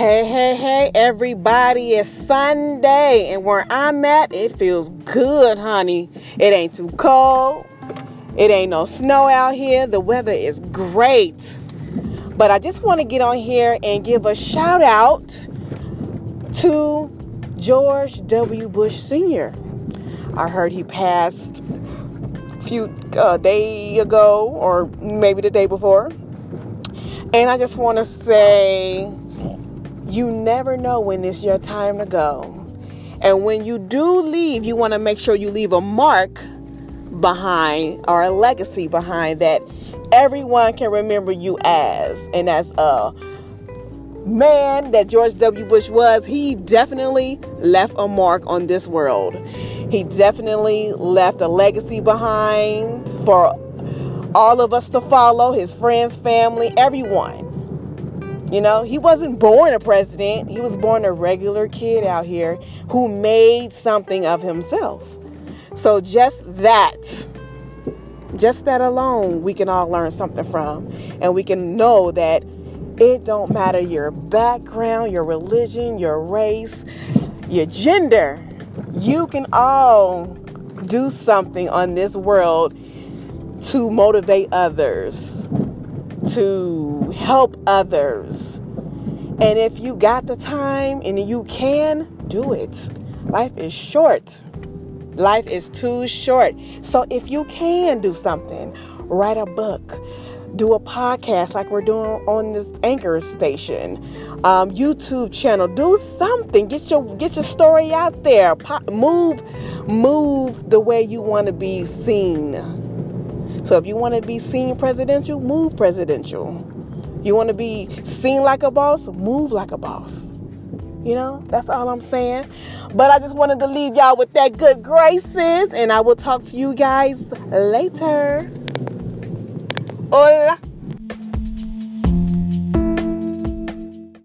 Hey, hey, hey, everybody, it's Sunday, and where I'm at, it feels good, honey. It ain't too cold, it ain't no snow out here, the weather is great. But I just want to get on here and give a shout out to George W. Bush Sr. I heard he passed a few uh, day ago, or maybe the day before. And I just want to say, you never know when it's your time to go. And when you do leave, you want to make sure you leave a mark behind or a legacy behind that everyone can remember you as. And as a man that George W. Bush was, he definitely left a mark on this world. He definitely left a legacy behind for all of us to follow his friends, family, everyone. You know, he wasn't born a president. He was born a regular kid out here who made something of himself. So just that, just that alone, we can all learn something from. And we can know that it don't matter your background, your religion, your race, your gender. You can all do something on this world to motivate others to help others. And if you got the time and you can, do it. Life is short. Life is too short. So if you can do something, write a book, do a podcast like we're doing on this anchor station, um, YouTube channel. Do something. Get your get your story out there. move, move the way you want to be seen. So if you want to be seen presidential, move presidential. You want to be seen like a boss, move like a boss. You know, that's all I'm saying. But I just wanted to leave y'all with that good graces, and I will talk to you guys later. Hola.